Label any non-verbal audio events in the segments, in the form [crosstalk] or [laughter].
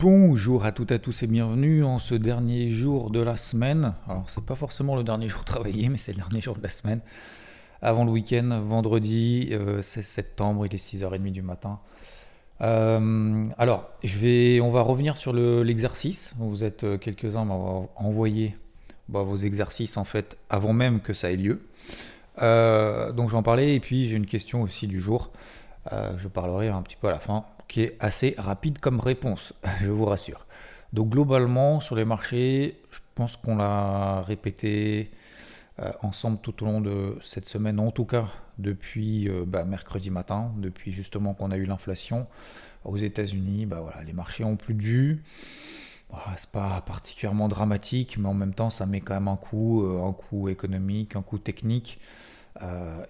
Bonjour à toutes et à tous et bienvenue en ce dernier jour de la semaine. Alors c'est pas forcément le dernier [laughs] jour travaillé, mais c'est le dernier jour de la semaine. Avant le week-end, vendredi euh, 16 septembre, il est 6h30 du matin. Euh, alors, on va revenir sur le- l'exercice. Vous êtes euh, quelques-uns à m'avoir envoyé bah, vos exercices en fait avant même que ça ait lieu. Euh, donc j'en parlais et puis j'ai une question aussi du jour. Euh, je parlerai un petit peu à la fin, qui est assez rapide comme réponse, [laughs] je vous rassure. Donc globalement sur les marchés, je pense qu'on l'a répété euh, ensemble tout au long de cette semaine, en tout cas depuis euh, bah, mercredi matin, depuis justement qu'on a eu l'inflation aux États-Unis. Bah, voilà, les marchés ont plus dû. Ah, c'est pas particulièrement dramatique, mais en même temps, ça met quand même un coup, euh, un coup économique, un coup technique,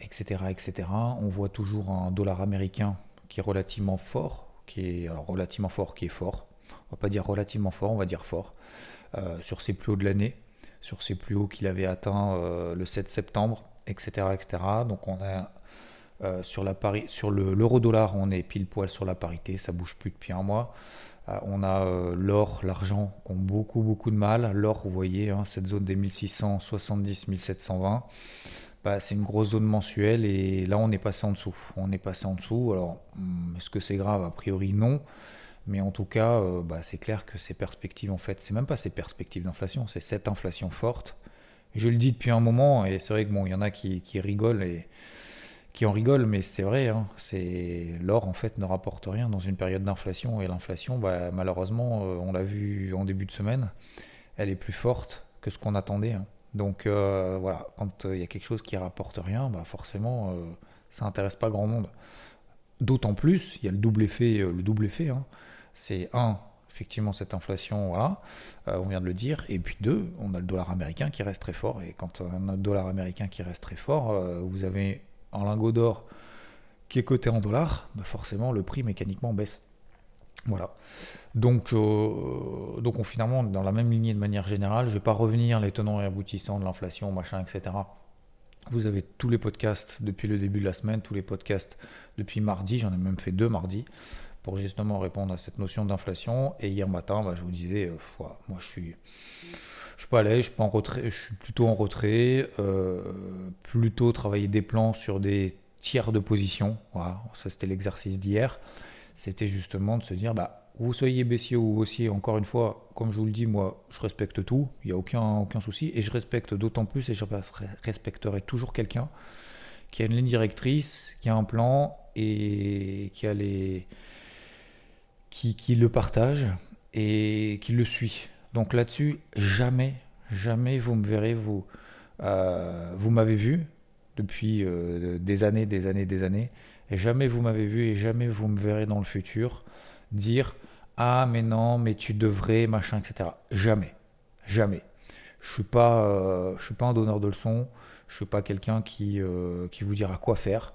etc., etc. On voit toujours un dollar américain qui est relativement fort, qui est relativement fort, qui est fort. On va pas dire relativement fort, on va dire fort euh, sur ses plus hauts de l'année, sur ses plus hauts qu'il avait atteint euh, le 7 septembre, etc., etc. Donc on a euh, sur la pari- sur le- l'euro-dollar, on est pile poil sur la parité, ça bouge plus depuis un mois. On a l'or, l'argent qui ont beaucoup beaucoup de mal. L'or, vous voyez, hein, cette zone des 1670-1720, c'est une grosse zone mensuelle et là on est passé en dessous. On est passé en dessous. Alors, hum, est-ce que c'est grave? A priori non. Mais en tout cas, euh, bah, c'est clair que ces perspectives, en fait, c'est même pas ces perspectives d'inflation, c'est cette inflation forte. Je le dis depuis un moment et c'est vrai que y en a qui, rigolent et qui en rigolent, mais c'est vrai, hein, l'or en fait ne rapporte rien dans une période d'inflation et l'inflation, bah, malheureusement, euh, on l'a vu en début de semaine, elle est plus forte que ce qu'on attendait. hein. Donc euh, voilà, quand euh, il y a quelque chose qui rapporte rien, bah, forcément, euh, ça intéresse pas grand monde. D'autant plus, il y a le double effet, le double effet. hein. C'est un, effectivement cette inflation, voilà, on vient de le dire, et puis deux, on a le dollar américain qui reste très fort. Et quand on a le dollar américain qui reste très fort, vous avez un lingot d'or qui est coté en dollars, bah forcément le prix mécaniquement baisse. Voilà. Donc, euh, donc on, finalement, dans la même lignée de manière générale. Je ne vais pas revenir les tenants et aboutissants de l'inflation, machin, etc. Vous avez tous les podcasts depuis le début de la semaine, tous les podcasts depuis mardi. J'en ai même fait deux mardi pour justement répondre à cette notion d'inflation. Et hier matin, bah, je vous disais, euh, moi je suis, je suis pas allé, je suis pas en retrait, je suis plutôt en retrait, euh, plutôt travailler des plans sur des tiers de position. Voilà, ça c'était l'exercice d'hier. C'était justement de se dire, bah, vous soyez baissier ou haussier, encore une fois, comme je vous le dis, moi, je respecte tout, il n'y a aucun, aucun souci, et je respecte d'autant plus, et je respecterai toujours quelqu'un qui a une ligne directrice, qui a un plan, et qui a les... qui, qui le partage, et qui le suit. Donc là-dessus, jamais, jamais vous me verrez, vous, euh, vous m'avez vu depuis euh, des années, des années, des années, et jamais vous m'avez vu et jamais vous me verrez dans le futur dire ah mais non, mais tu devrais, machin, etc. Jamais, jamais. Je suis pas, euh, je suis pas un donneur de leçons. Je suis pas quelqu'un qui, euh, qui vous dira quoi faire.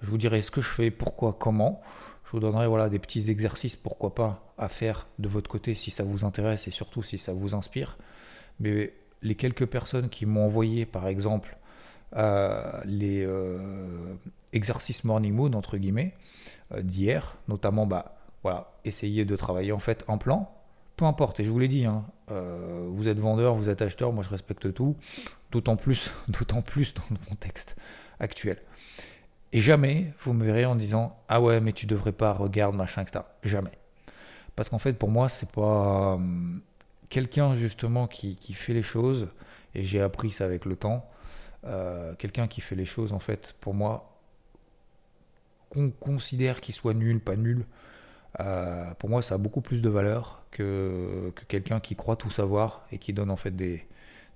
Je vous dirai ce que je fais, pourquoi, comment. Je vous donnerai voilà des petits exercices, pourquoi pas, à faire de votre côté si ça vous intéresse et surtout si ça vous inspire. Mais les quelques personnes qui m'ont envoyé, par exemple, les euh, exercices morning moon entre guillemets euh, d'hier, notamment bah voilà, essayer de travailler en fait un plan, peu importe. Et je vous l'ai dit, hein, euh, vous êtes vendeur, vous êtes acheteur, moi je respecte tout, d'autant plus, [laughs] d'autant plus dans le contexte actuel. Et jamais vous me verrez en disant ah ouais mais tu devrais pas regarde machin etc. Jamais. Parce qu'en fait pour moi c'est pas euh, quelqu'un justement qui, qui fait les choses et j'ai appris ça avec le temps. Euh, quelqu'un qui fait les choses en fait pour moi qu'on considère qu'il soit nul pas nul. euh, pour moi ça a beaucoup plus de valeur que, que quelqu'un qui croit tout savoir et qui donne en fait des,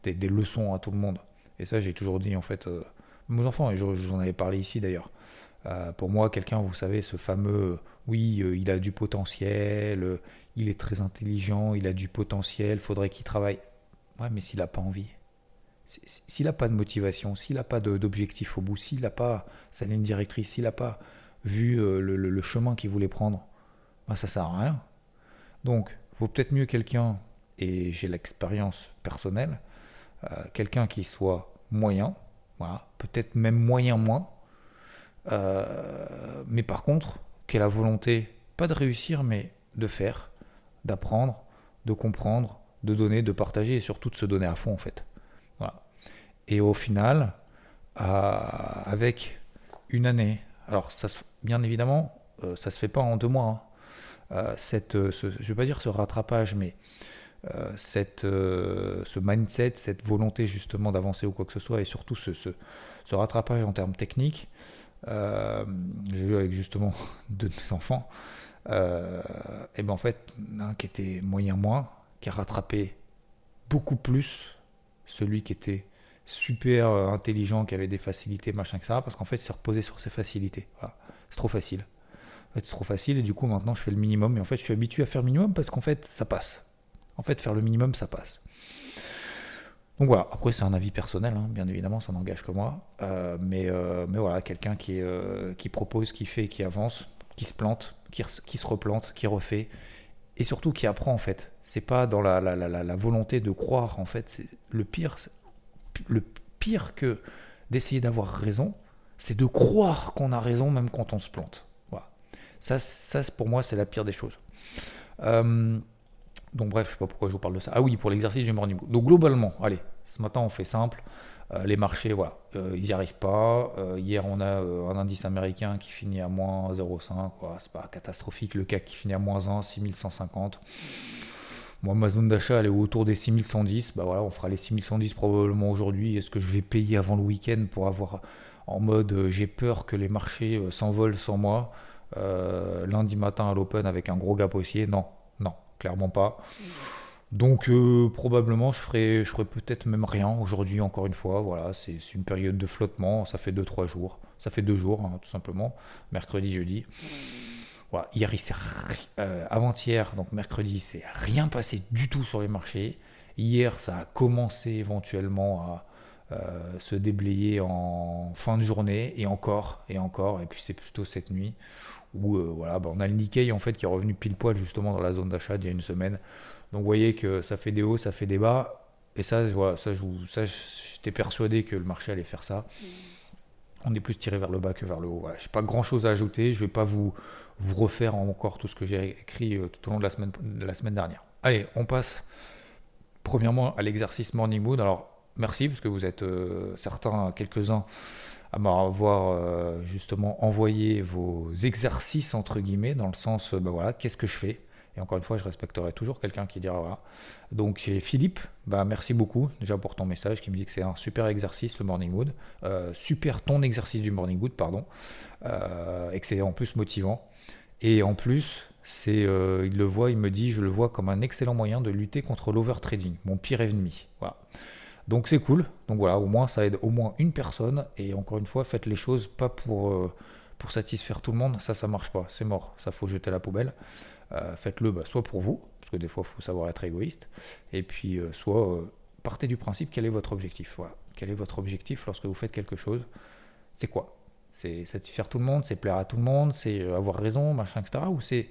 des, leçons à tout le monde. Et ça j'ai toujours dit en fait. euh, mes enfants, et je, vous en avais parlé ici d'ailleurs, Euh, pour moi, quelqu'un, vous savez, ce fameux, oui, il a du potentiel, il est très intelligent, il a du potentiel, faudrait qu'il travaille. Ouais, mais s'il n'a pas envie, s'il n'a pas de motivation, s'il n'a pas d'objectif au bout, s'il n'a pas sa ligne directrice, s'il n'a pas vu le, chemin qu'il voulait prendre, ben, ça sert à rien. Donc, vaut peut-être mieux quelqu'un, et j'ai l'expérience personnelle, quelqu'un qui soit moyen, peut-être même moyen moins, euh, mais par contre, qui a la volonté, pas de réussir, mais de faire, d'apprendre, de comprendre, de donner, de partager et surtout de se donner à fond en fait. Et au final, avec une année, alors ça, bien évidemment, euh, ça se fait pas en deux mois. Hein. Euh, cette, je vais pas dire ce rattrapage, mais cette, ce mindset, cette volonté justement d'avancer ou quoi que ce soit, et surtout ce, rattrapage en termes techniques, euh, j'ai vu avec justement [laughs] deux de mes enfants, euh, et ben en fait, un qui était moyen moins, qui a rattrapé beaucoup plus celui qui était super euh, intelligent, qui avait des facilités, machin que ça, parce qu'en fait, il s'est reposé sur ses facilités. C'est trop facile. En fait, c'est trop facile, et du coup, maintenant, je fais le minimum, et en fait, je suis habitué à faire minimum parce qu'en fait, ça passe. En fait, faire le minimum, ça passe. Donc voilà, après c'est un avis personnel, hein, bien évidemment, ça n'engage que moi. Euh, mais, euh, mais voilà, quelqu'un qui, propose, qui fait, qui avance, qui se plante, qui, qui, se replante, qui refait, et surtout qui apprend en fait. C'est pas dans la, la, la, la, volonté de croire en fait. C'est le pire, le pire que d'essayer d'avoir raison, c'est de croire qu'on a raison même quand on se plante. Voilà. Ça, ça pour moi, c'est la pire des choses. Donc bref, je sais pas pourquoi je vous parle de ça. Ah oui, pour l'exercice du morning Donc globalement, allez, ce matin on fait simple. Euh, les marchés, voilà, euh, ils n'y arrivent pas. Euh, hier, on a un indice américain qui finit à moins 0,5. C'est pas catastrophique. Le CAC qui finit à moins 1, 6150. Moi, ma zone d'achat, elle est autour des 6110. Bah voilà, on fera les 6110 probablement aujourd'hui. Est-ce que je vais payer avant le week-end pour avoir en mode j'ai peur que les marchés s'envolent sans moi lundi matin à l'open avec un gros gap haussier? Non, non, clairement pas. Donc euh, probablement je ferai, je ferai peut-être même rien aujourd'hui encore une fois. Voilà, c'est une période de flottement, ça fait 2-3 jours. Ça fait deux jours hein, tout simplement, mercredi, jeudi. Hier, euh, avant-hier, donc mercredi, c'est rien passé du tout sur les marchés. Hier, ça a commencé éventuellement à euh, se déblayer en fin de journée et encore et encore. Et puis c'est plutôt cette nuit où voilà, bah, on a le Nikkei en fait qui est revenu pile poil justement dans la zone d'achat il y a une semaine. Donc vous voyez que ça fait des hauts, ça fait des bas. Et ça, voilà, ça, j'étais persuadé que le marché allait faire ça. Mm. On est plus tiré vers le bas que vers le haut. Je n'ai pas grand chose à ajouter. Je ne vais pas vous, refaire encore tout ce que j'ai écrit euh, tout au long de la semaine, de la semaine dernière. Allez, on passe premièrement à l'exercice Morning Mood. Alors, merci parce que vous êtes euh, certains, quelques-uns, à m'avoir euh, justement envoyé vos exercices entre guillemets, dans le sens, ben voilà, qu'est-ce que je fais? Encore une fois, je respecterai toujours quelqu'un qui dira voilà. Donc j'ai Philippe, bah, merci beaucoup déjà pour ton message qui me dit que c'est un super exercice le morning wood, euh, super ton exercice du morning wood, pardon, euh, et que c'est en plus motivant. Et en plus, c'est, euh, il le voit, il me dit, je le vois comme un excellent moyen de lutter contre l'overtrading, mon pire ennemi. Voilà. Donc c'est cool. Donc voilà, au moins ça aide au moins une personne. Et encore une fois, faites les choses pas pour, pour satisfaire tout le monde. Ça, ça marche pas. C'est mort. Ça faut jeter la poubelle. Euh, faites-le bah, soit pour vous, parce que des fois il faut savoir être égoïste, et puis euh, soit euh, partez du principe quel est votre objectif? Quel est votre objectif lorsque vous faites quelque chose? C'est quoi? C'est satisfaire tout le monde, c'est plaire à tout le monde, c'est avoir raison, machin, etc. Ou c'est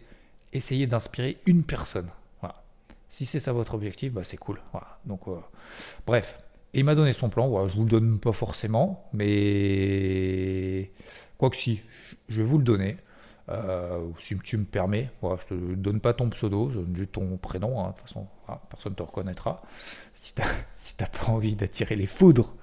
essayer d'inspirer une personne? Voilà. Si c'est ça votre objectif, bah, c'est cool. Voilà. Donc, bref, il m'a donné son plan. Voilà, je vous le donne pas forcément, mais quoi que si, je vais vous le donner. Euh, si tu me permets, voilà, je te donne pas ton pseudo, je donne juste ton prénom, hein, de toute façon, personne ne te reconnaîtra. Si tu n'as [laughs] pas envie d'attirer les foudres,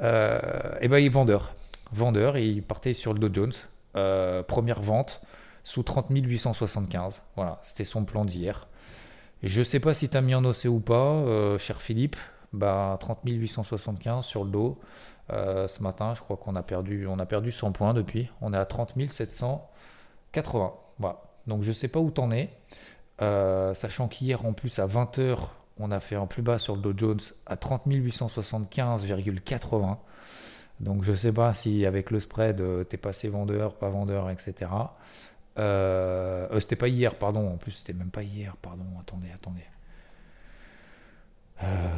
euh, et eh ben il est vendeur. Vendeur, il partait sur le Dow Jones. Euh, première vente sous 30 875. Voilà, c'était son plan d'hier. Je sais pas si tu as mis en OC ou pas, euh, cher Philippe. Bah, 30 875 sur le dos. ce matin, je crois qu'on a perdu, a perdu 100 points depuis. On est à 30 700. 80. Voilà. Donc je ne sais pas où t'en es. Euh, sachant qu'hier en plus à 20h, on a fait un plus bas sur le Dow Jones à 30 875,80. Donc je sais pas si avec le spread, euh, t'es passé vendeur, pas vendeur, etc. Euh, c'était pas hier, pardon. En plus, c'était même pas hier, pardon. Attendez, attendez.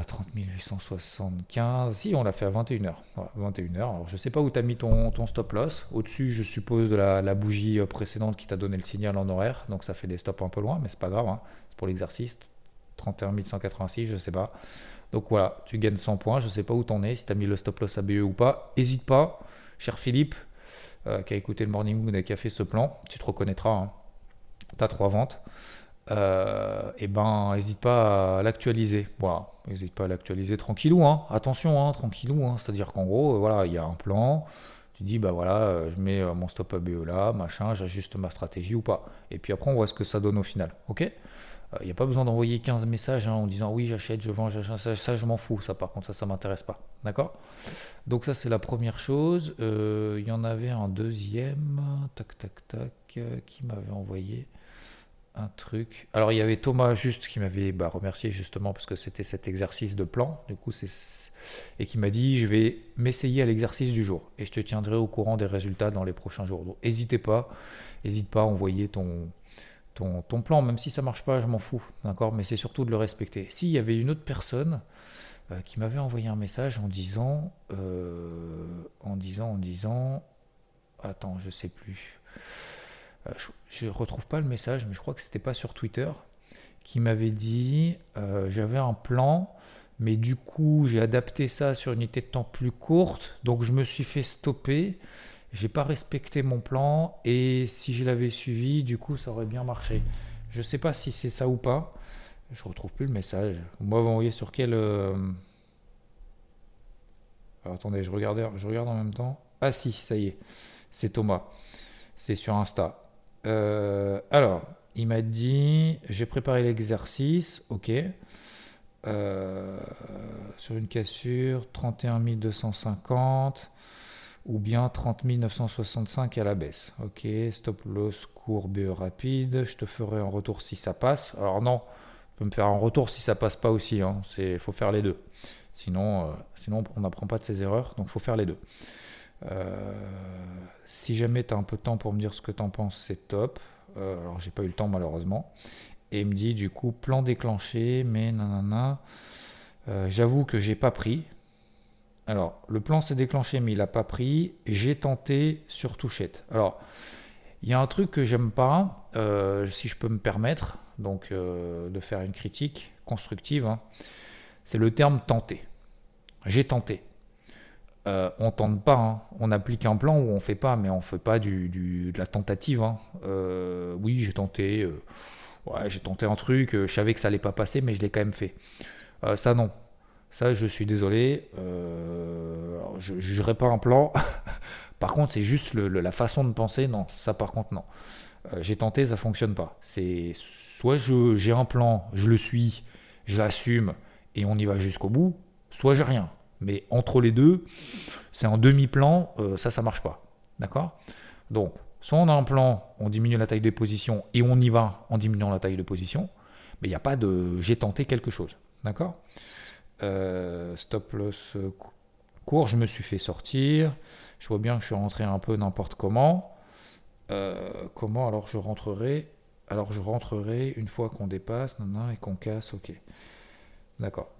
30 875. Si, on l'a fait à 21h. 21h. Alors, je sais pas où tu as mis ton, stop loss. Au-dessus, je suppose, de la, bougie précédente qui t'a donné le signal en horaire. Donc, ça fait des stops un peu loin, mais c'est pas grave. Hein. C'est pour l'exercice. 31 186, je sais pas. Donc voilà, tu gagnes 100 points. Je sais pas où t'en es, si tu mis le stop loss ABE ou pas. Hésite pas, cher Philippe, euh, qui a écouté le Morning Moon et qui a fait ce plan. Tu te reconnaîtras. Hein. Tu as trois ventes. Euh, et ben, n'hésite pas à l'actualiser. Voilà, n'hésite pas à l'actualiser tranquillou. Hein. Attention, hein, tranquillou. Hein. C'est-à-dire qu'en gros, euh, voilà, il y a un plan. Tu dis, bah voilà, je mets mon stop ABE là, machin, j'ajuste ma stratégie ou pas. Et puis après, on voit ce que ça donne au final. Ok? Il n'y a pas besoin d'envoyer 15 messages en disant oui, j'achète, je vends, j'achète. Ça, je m'en fous. Ça, par contre, ça, ça m'intéresse pas. D'accord? Donc, ça, c'est la première chose. Euh, il y en avait un deuxième. Tac, tac, tac. Euh, qui m'avait envoyé un truc. Alors, il y avait Thomas juste qui m'avait bah, remercié justement parce que c'était cet exercice de plan. Du coup. Et qui m'a dit je vais m'essayer à l'exercice du jour et je te tiendrai au courant des résultats dans les prochains jours. Donc, n'hésitez pas, n'hésite pas à envoyer ton, ton, plan, même si ça marche pas, je m'en fous, d'accord? Mais c'est surtout de le respecter. S'il y avait une autre personne euh, qui m'avait envoyé un message en disant, euh, en disant, en disant, attends, je sais plus, je, ne retrouve pas le message, mais je crois que c'était pas sur Twitter, qui m'avait dit, j'avais un plan, mais du coup j'ai adapté ça sur une unité de temps plus courte, donc je me suis fait stopper j'ai pas respecté mon plan et si je l'avais suivi, du coup, ça aurait bien marché. Je sais pas si c'est ça ou pas. Je retrouve plus le message. Moi, vous envoyez sur quel. Euh, attendez, je regarde, je regarde en même temps. Ah si, ça y est. C'est Thomas. C'est sur Insta. Euh, alors, il m'a dit j'ai préparé l'exercice. Ok. Euh, sur une cassure, 31 250 ou bien 30 965 à la baisse. Ok, stop loss, courbe rapide, je te ferai un retour si ça passe. Alors non, tu peux me faire un retour si ça passe pas aussi, il hein. faut faire les deux. Sinon, euh, sinon on n'apprend pas de ses erreurs, donc faut faire les deux. Euh, si jamais tu as un peu de temps pour me dire ce que tu en penses, c'est top. Euh, alors j'ai pas eu le temps malheureusement. Et me dit du coup plan déclenché, mais nanana. J'avoue que j'ai pas pris, alors, le plan s'est déclenché, mais il n'a pas pris. J'ai tenté sur touchette. Alors, il y a un truc que j'aime pas, euh, si je peux me permettre, donc euh, de faire une critique constructive, hein, c'est le terme tenter. J'ai tenté. Euh, on tente pas, hein. on applique un plan ou on fait pas, mais on fait pas du, de la tentative. Hein. oui, j'ai tenté, ouais, j'ai tenté un truc, je savais que ça allait pas passer, mais je l'ai quand même fait. ça non, ça, je suis désolé. Euh, je jugerai pas un plan. [laughs] par contre, c'est juste la façon de penser. Non, ça, par contre, non. Euh, j'ai tenté, ça fonctionne pas. C'est soit j'ai un plan, je le suis, je l'assume et on y va jusqu'au bout, soit j'ai rien. Mais entre les deux, c'est en demi-plan, euh, ça, ça marche pas. D'accord? Donc, soit on a un plan, on diminue la taille de position et on y va en diminuant la taille de position, mais il n'y a pas de j'ai tenté quelque chose. D'accord? Euh, stop loss court, je me suis fait sortir. Je vois bien que je suis rentré un peu n'importe comment. Euh, comment alors je rentrerai? Alors je rentrerai une fois qu'on dépasse et qu'on casse. Ok. D'accord.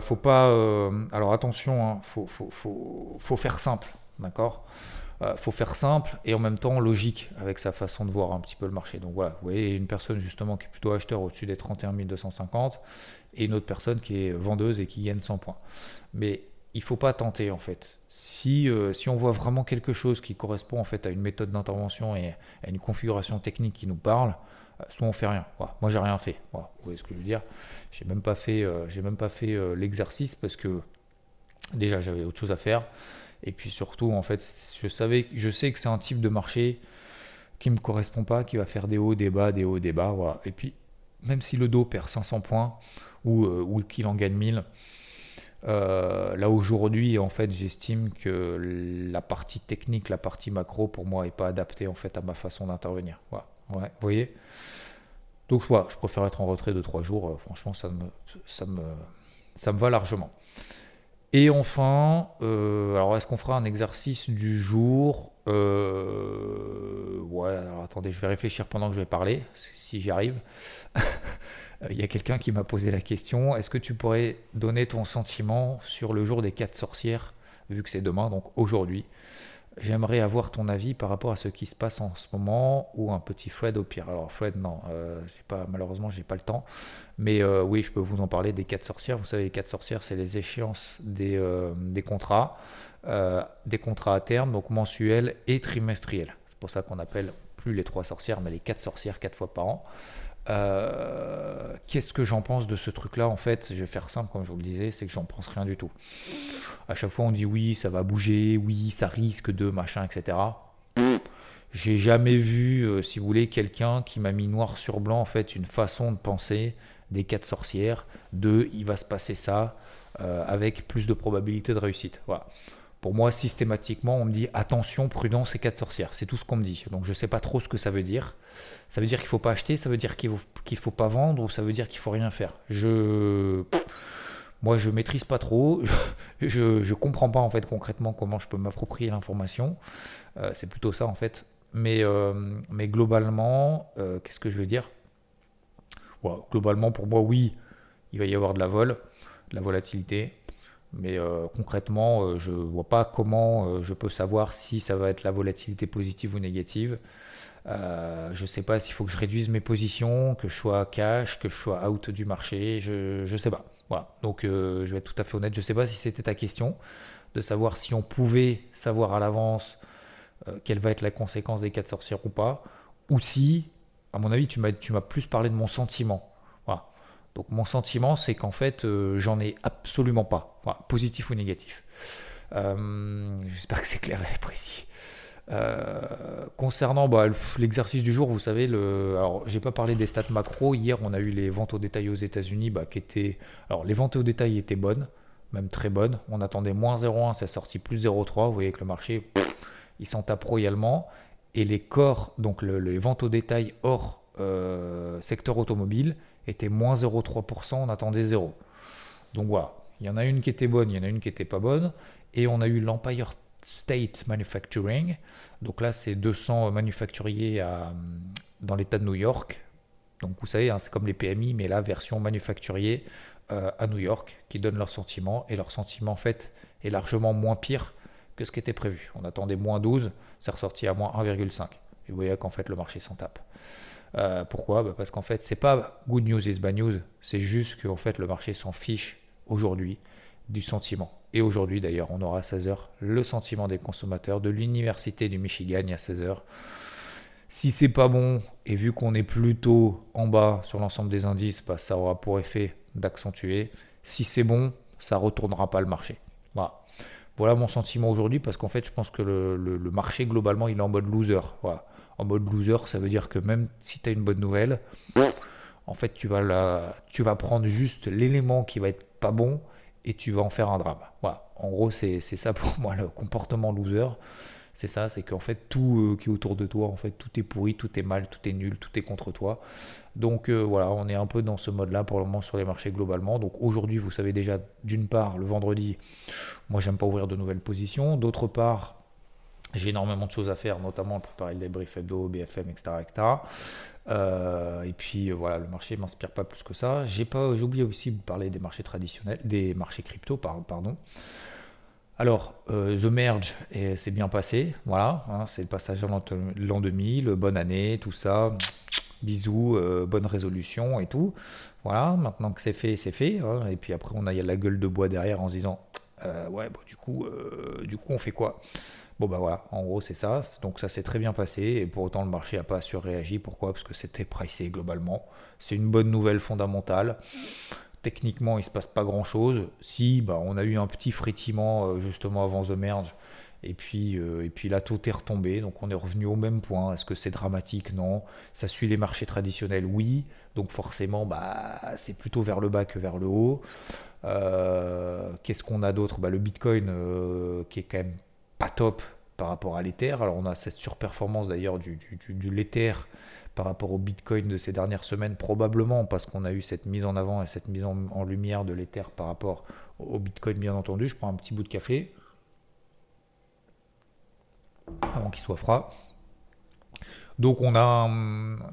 Faut pas. alors attention, hein, faut, faire simple. D'accord? Faut faire simple et en même temps logique avec sa façon de voir un petit peu le marché. Donc voilà, vous voyez une personne justement qui est plutôt acheteur au-dessus des 31 250 et une autre personne qui est vendeuse et qui gagne 100 points. Mais il faut pas tenter en fait. Si, euh, si on voit vraiment quelque chose qui correspond en fait à une méthode d'intervention et à une configuration technique qui nous parle, euh, soit on fait rien. Voilà. Moi j'ai rien fait. Vous voyez ce que je veux dire? J'ai même pas fait, euh, même pas fait l'exercice parce que déjà j'avais autre chose à faire. Et puis surtout en fait, je savais, je sais que c'est un type de marché qui me correspond pas, qui va faire des hauts, des bas, des hauts, des bas. Et puis même si le dos perd 500 points, ou, ou qu'il en gagne 1000. Euh, là aujourd'hui, en fait, j'estime que la partie technique, la partie macro, pour moi, n'est pas adaptée en fait à ma façon d'intervenir. Ouais, vous voyez? Donc, voilà, je préfère être en retrait de 3 jours. Euh, franchement, ça me, ça me, ça me va largement. Et enfin, euh, alors est-ce qu'on fera un exercice du jour? Ouais, alors attendez, je vais réfléchir pendant que je vais parler, si j'y arrive. [laughs] Il y a quelqu'un qui m'a posé la question, est-ce que tu pourrais donner ton sentiment sur le jour des quatre sorcières, vu que c'est demain, donc aujourd'hui? J'aimerais avoir ton avis par rapport à ce qui se passe en ce moment ou un petit Fred au pire. Alors Fred, non, euh, pas, malheureusement, j'ai pas le temps. Mais euh, oui, je peux vous en parler des quatre sorcières. Vous savez, les quatre sorcières, c'est les échéances des, euh, contrats, des contrats à terme, donc mensuels et trimestriels. C'est pour ça qu'on appelle plus les trois sorcières, mais les quatre sorcières quatre fois par an. Euh, qu'est-ce que j'en pense de ce truc-là En fait, je vais faire simple, comme je vous le disais, c'est que j'en pense rien du tout. À chaque fois, on dit oui, ça va bouger, oui, ça risque de machin, etc. J'ai jamais vu, euh, si vous voulez, quelqu'un qui m'a mis noir sur blanc, en fait, une façon de penser des quatre sorcières, de il va se passer ça, euh, avec plus de probabilité de réussite. Voilà. Pour moi, systématiquement, on me dit attention, prudence et quatre sorcières. C'est tout ce qu'on me dit. Donc je ne sais pas trop ce que ça veut dire. Ça veut dire qu'il ne faut pas acheter, ça veut dire qu'il ne faut, pas vendre, ou ça veut dire qu'il faut rien faire. Je. Moi, je maîtrise pas trop. Je ne comprends pas en fait concrètement comment je peux m'approprier l'information. Euh, c'est plutôt ça en fait. Mais, euh, mais globalement, euh, qu'est-ce que je veux dire? Globalement, pour moi, oui, il va y avoir de la vol, de la volatilité. Mais euh, concrètement, euh, je ne vois pas comment euh, je peux savoir si ça va être la volatilité positive ou négative. je ne sais pas s'il faut que je réduise mes positions, que je sois cash, que je sois out du marché. Je ne sais pas. Voilà. Donc je vais être tout à fait honnête. Je ne sais pas si c'était ta question de savoir si on pouvait savoir à l'avance quelle va être la conséquence des quatre sorcières ou pas. Ou si, à mon avis, tu m'as plus parlé de mon sentiment. Donc mon sentiment, c'est qu'en fait, euh, j'en ai absolument pas, positif ou négatif. Euh, j'espère que c'est clair et précis. Euh, concernant bah, l'exercice du jour, vous savez, le, alors j'ai pas parlé des stats macro. Hier, on a eu les ventes au détail aux États-Unis, bah, qui étaient, alors les ventes au détail étaient bonnes, même très bonnes. On attendait moins 0,1, ça sorti plus 0,3. Vous voyez que le marché, il s'en tape royalement. Et les corps, donc les ventes au détail hors secteur automobile, était moins 0,3%, on attendait 0. Donc voilà, il y en a une qui était bonne, il y en a une qui n'était pas bonne, et on a eu l'Empire State Manufacturing, donc là c'est 200 manufacturiers dans l'État de New York, donc vous savez, hein, c'est comme les PMI, mais là version manufacturier euh, à New York, qui donnent leur sentiment, et leur sentiment en fait est largement moins pire que ce qui était prévu. On attendait moins 12, c'est ressorti à moins 1,5. Et vous voyez qu'en fait le marché s'en tape. Euh, pourquoi bah, Parce qu'en fait, c'est pas good news is bad news, c'est juste qu'en fait, le marché s'en fiche aujourd'hui du sentiment. Et aujourd'hui, d'ailleurs, on aura à 16h le sentiment des consommateurs de l'Université du Michigan à 16h. Si c'est pas bon, et vu qu'on est plutôt en bas sur l'ensemble des indices, bah, ça aura pour effet d'accentuer. Si c'est bon, ça retournera pas le marché. Voilà. Voilà mon sentiment aujourd'hui, parce qu'en fait, je pense que le, le, marché, globalement, il est en mode loser. Voilà en mode loser, ça veut dire que même si tu as une bonne nouvelle, en fait, tu vas, la, tu vas prendre juste l'élément qui va être pas bon et tu vas en faire un drame. Voilà. En gros, c'est ça pour moi le comportement loser. C'est ça, c'est qu'en fait, tout euh, qui est autour de toi, en fait, tout est pourri, tout est mal, tout est nul, tout est contre toi. Donc euh, voilà, on est un peu dans ce mode-là pour le moment sur les marchés globalement. Donc aujourd'hui, vous savez déjà, d'une part, le vendredi, moi, j'aime pas ouvrir de nouvelles positions. D'autre part, j'ai énormément de choses à faire, notamment préparer le débrief hebdo, BFM, etc. etc. Euh, et puis euh, voilà, le marché ne m'inspire pas plus que ça. J'ai oublié aussi de vous parler des marchés traditionnels, des marchés crypto, pardon. Alors, euh, The Merge c'est bien passé, voilà, hein, c'est le passage de l'an 2000, bonne année, tout ça, bisous, bonne résolution et tout. Voilà, maintenant que c'est fait, c'est fait. Hein. et puis après, on a, y a la gueule de bois derrière en se disant, ouais, bon, du coup, du coup, on fait quoi? Bon bah voilà, en gros c'est ça. Donc ça s'est très bien passé et pour autant le marché n'a pas surréagi. Pourquoi? Parce que c'était pricé globalement. C'est une bonne nouvelle fondamentale. Techniquement il se passe pas grand chose. Si bah, on a eu un petit frétiment euh, justement avant The Merge. Et puis, euh, et puis là, tout est retombé. Donc, on est revenu au même point. Est-ce que c'est dramatique? Non. Ça suit les marchés traditionnels? Oui. Donc, forcément, bah, c'est plutôt vers le bas que vers le haut. Euh, qu'est-ce qu'on a d'autre? Bah, Le Bitcoin, qui est quand même pas top par rapport à l'Ether. Alors on a cette surperformance d'ailleurs du, du, l'Ether par rapport au Bitcoin de ces dernières semaines, probablement parce qu'on a eu cette mise en avant et cette mise en, lumière de l'Ether par rapport au Bitcoin, bien entendu. Je prends un petit bout de café avant qu'il soit froid. Donc on a,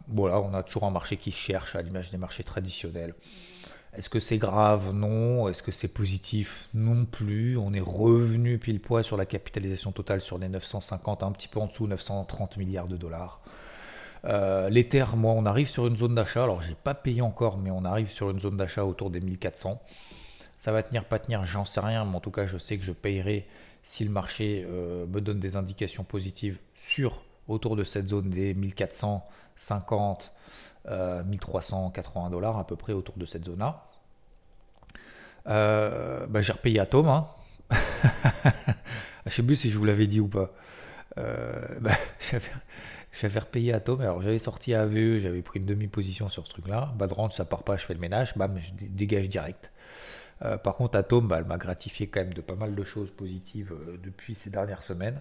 voilà, on a toujours un marché qui cherche à l'image des marchés traditionnels. Est-ce que c'est grave? Non. Est-ce que c'est positif? Non plus. On est revenu pile poids sur la capitalisation totale sur les 950, un petit peu en dessous, 930 milliards de dollars. Euh, L'Ether, moi, on arrive sur une zone d'achat. Alors, j'ai pas payé encore, mais on arrive sur une zone d'achat autour des 1400. Ça va tenir, pas tenir, j'en sais rien, mais en tout cas, je sais que je payerai si le marché euh, me donne des indications positives sur autour de cette zone des 1450, 1380 dollars, à peu près autour de cette zone-là. Euh, bah, j'ai repayé Atom. Hein. [laughs] je sais plus si je vous l'avais dit ou pas. Euh, bah, [laughs] j'avais repayé Atom. Alors j'avais sorti AVE, j'avais pris une demi-position sur ce truc-là. Badrange, ça part pas, je fais le ménage. Bam, je dégage direct. Euh, par contre, Atom, bah, elle m'a gratifié quand même de pas mal de choses positives euh, depuis ces dernières semaines.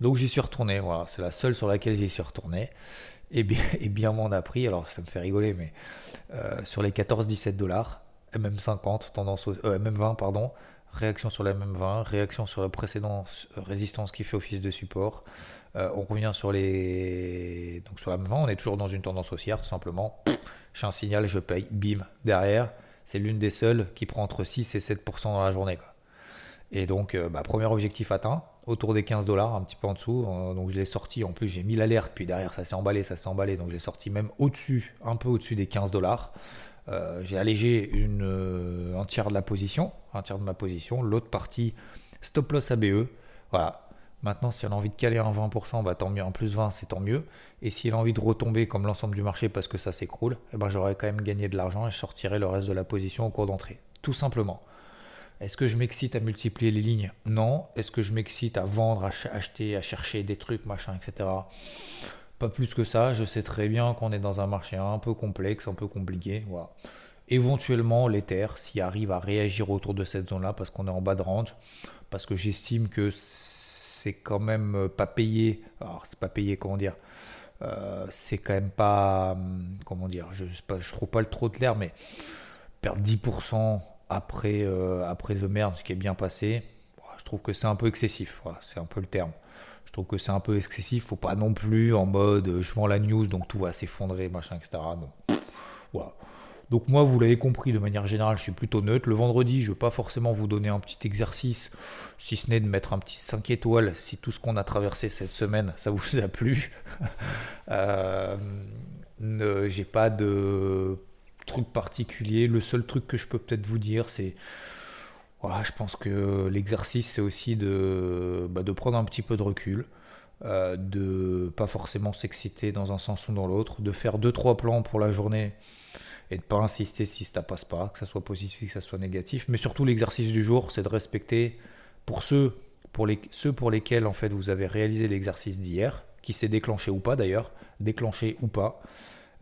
Donc j'y suis retourné. Voilà, c'est la seule sur laquelle j'y suis retourné. Et bien, [laughs] et bien m'en a pris. Alors ça me fait rigoler, mais sur les 14-17 dollars, MM50, tendance MM20, pardon. Réaction sur la MM20, réaction sur la précédente résistance qui fait office de support. on revient sur les. Donc sur la MM20, on est toujours dans une tendance haussière, tout simplement. J'ai un signal, je paye, bim, derrière c'est l'une des seules qui prend entre 6 et 7% dans la journée. Et donc, euh, bah, premier objectif atteint, autour des 15 dollars, un petit peu en dessous. Euh, donc, je l'ai sorti. En plus, j'ai mis l'alerte, puis derrière, ça s'est emballé, ça s'est emballé. Donc, j'ai sorti même au-dessus, un peu au-dessus des 15 dollars. Euh, j'ai allégé une, un tiers de la position, un tiers de ma position. L'autre partie, stop loss ABE. Voilà, Maintenant, si elle a envie de caler un 20%, bah, tant mieux, en plus 20, c'est tant mieux. Et si elle a envie de retomber comme l'ensemble du marché parce que ça s'écroule, eh ben, j'aurais quand même gagné de l'argent et je sortirai le reste de la position au cours d'entrée. Tout simplement. Est-ce que je m'excite à multiplier les lignes? Non. Est-ce que je m'excite à vendre, à acheter, à chercher des trucs, machin, etc. Pas plus que ça. Je sais très bien qu'on est dans un marché un peu complexe, un peu compliqué. Voilà. Éventuellement, l'Ether, s'il arrive à réagir autour de cette zone-là, parce qu'on est en bas de range, parce que j'estime que c'est quand même pas payé. Alors, c'est pas payé, comment dire euh, C'est quand même pas. Hum, comment dire Je ne trouve pas le trop clair, mais perdre 10% après, euh, après ce qui est bien passé, je trouve que c'est un peu excessif. c'est un peu le terme. Je trouve que c'est un peu excessif. Faut pas non plus en mode je vends la news, donc tout va s'effondrer, machin, etc. Voilà. Donc moi, vous l'avez compris, de manière générale, je suis plutôt neutre. Le vendredi, je ne vais pas forcément vous donner un petit exercice, si ce n'est de mettre un petit 5 étoiles, si tout ce qu'on a traversé cette semaine, ça vous a plu. [laughs] euh, J'ai pas de truc particulier. Le seul truc que je peux peut-être vous dire, c'est... Je pense que l'exercice, c'est aussi de, bah, de prendre un petit peu de recul. Euh, de pas forcément s'exciter dans un sens ou dans l'autre, de faire 2-3 plans pour la journée et de pas insister si ça passe pas, que ça soit positif, que ça soit négatif. Mais surtout l'exercice du jour, c'est de respecter pour ceux pour, les, ceux pour lesquels en fait vous avez réalisé l'exercice d'hier, qui s'est déclenché ou pas d'ailleurs, déclenché ou pas,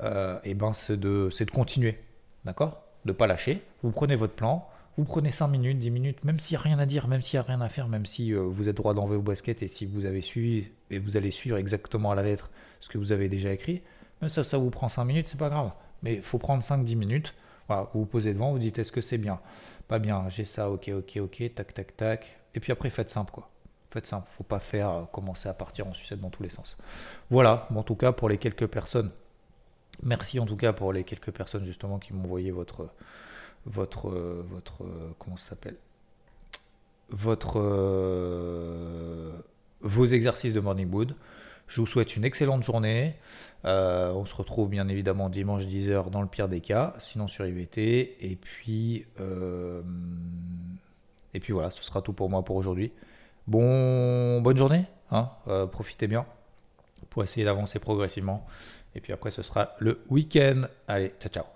euh, et ben c'est de, de continuer, d'accord? De pas lâcher. Vous prenez votre plan, vous prenez 5 minutes, 10 minutes, même s'il n'y a rien à dire, même s'il n'y a rien à faire, même si euh, vous êtes droit dans vos baskets et si vous avez suivi et vous allez suivre exactement à la lettre ce que vous avez déjà écrit, même ça, ça vous prend 5 minutes, c'est pas grave. Mais il faut prendre 5-10 minutes. Voilà, vous vous posez devant, vous dites est-ce que c'est bien? Pas bien, j'ai ça, ok, ok, ok, tac, tac, tac. Et puis après, faites simple, quoi. Faites simple, faut pas faire euh, commencer à partir en sucette dans tous les sens. Voilà, en tout cas, pour les quelques personnes, merci en tout cas pour les quelques personnes justement qui m'ont envoyé votre, votre, votre, comment ça s'appelle? Votre, vos exercices de morning wood. Je vous souhaite une excellente journée. Euh, on se retrouve bien évidemment dimanche 10h dans le pire des cas, sinon sur IVT. Et puis, euh, et puis voilà, ce sera tout pour moi pour aujourd'hui. Bon, bonne journée, hein, euh, profitez bien pour essayer d'avancer progressivement. Et puis après, ce sera le week-end. Allez, ciao, ciao.